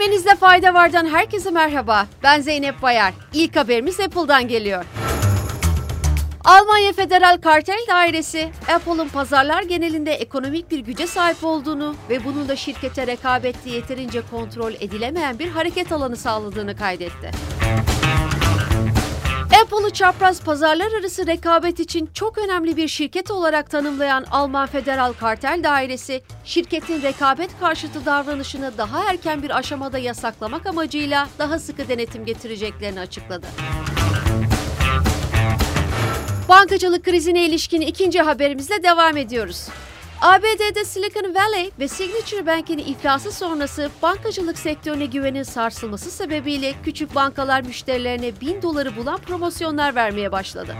Bilmenizde fayda vardan herkese merhaba. Ben Zeynep Bayar. İlk haberimiz Apple'dan geliyor. Almanya Federal Kartel Dairesi, Apple'ın pazarlar genelinde ekonomik bir güce sahip olduğunu ve bunun da şirkete rekabette yeterince kontrol edilemeyen bir hareket alanı sağladığını kaydetti. Apple'ı çapraz pazarlar arası rekabet için çok önemli bir şirket olarak tanımlayan Alman Federal Kartel Dairesi, şirketin rekabet karşıtı davranışını daha erken bir aşamada yasaklamak amacıyla daha sıkı denetim getireceklerini açıkladı. Bankacılık krizine ilişkin ikinci haberimizle devam ediyoruz. ABD'de Silicon Valley ve Signature Bank'in iflası sonrası bankacılık sektörüne güvenin sarsılması sebebiyle küçük bankalar müşterilerine 1000 doları bulan promosyonlar vermeye başladı.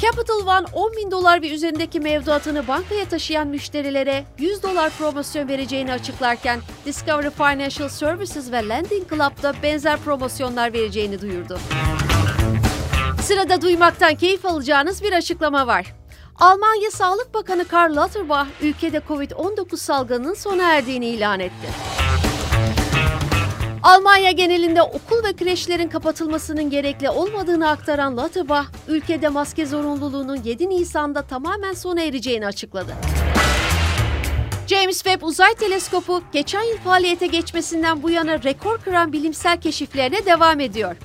Capital One 10 bin dolar ve üzerindeki mevduatını bankaya taşıyan müşterilere 100 dolar promosyon vereceğini açıklarken Discovery Financial Services ve Lending Club'da benzer promosyonlar vereceğini duyurdu. Sırada duymaktan keyif alacağınız bir açıklama var. Almanya Sağlık Bakanı Karl Lauterbach ülkede Covid-19 salgınının sona erdiğini ilan etti. Almanya genelinde okul ve kreşlerin kapatılmasının gerekli olmadığını aktaran Lauterbach, ülkede maske zorunluluğunun 7 Nisan'da tamamen sona ereceğini açıkladı. James Webb Uzay Teleskopu geçen yıl faaliyete geçmesinden bu yana rekor kıran bilimsel keşiflerine devam ediyor.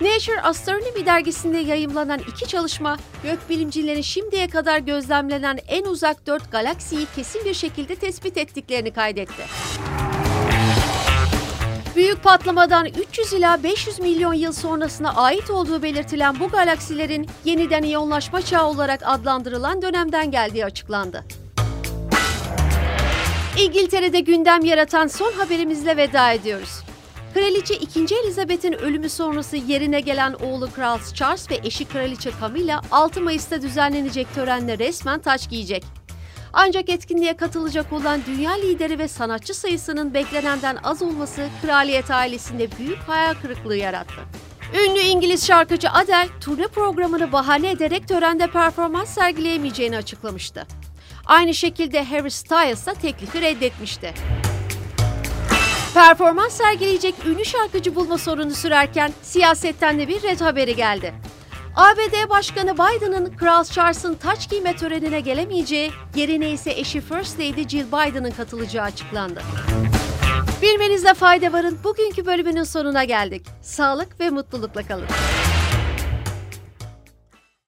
Nature Astronomy dergisinde yayımlanan iki çalışma, gökbilimcilerin şimdiye kadar gözlemlenen en uzak dört galaksiyi kesin bir şekilde tespit ettiklerini kaydetti. Büyük patlamadan 300 ila 500 milyon yıl sonrasına ait olduğu belirtilen bu galaksilerin yeniden iyonlaşma çağı olarak adlandırılan dönemden geldiği açıklandı. İngiltere'de gündem yaratan son haberimizle veda ediyoruz. Kraliçe 2. Elizabeth'in ölümü sonrası yerine gelen oğlu Kral Charles ve eşi Kraliçe Camilla 6 Mayıs'ta düzenlenecek törenle resmen taç giyecek. Ancak etkinliğe katılacak olan dünya lideri ve sanatçı sayısının beklenenden az olması kraliyet ailesinde büyük hayal kırıklığı yarattı. Ünlü İngiliz şarkıcı Adele, turne programını bahane ederek törende performans sergileyemeyeceğini açıklamıştı. Aynı şekilde Harry Styles da teklifi reddetmişti. Performans sergileyecek ünlü şarkıcı bulma sorunu sürerken siyasetten de bir red haberi geldi. ABD Başkanı Biden'ın Kral Charles'ın taç giyme törenine gelemeyeceği, yerine ise eşi First Lady Jill Biden'ın katılacağı açıklandı. Bilmenizde fayda varın bugünkü bölümünün sonuna geldik. Sağlık ve mutlulukla kalın.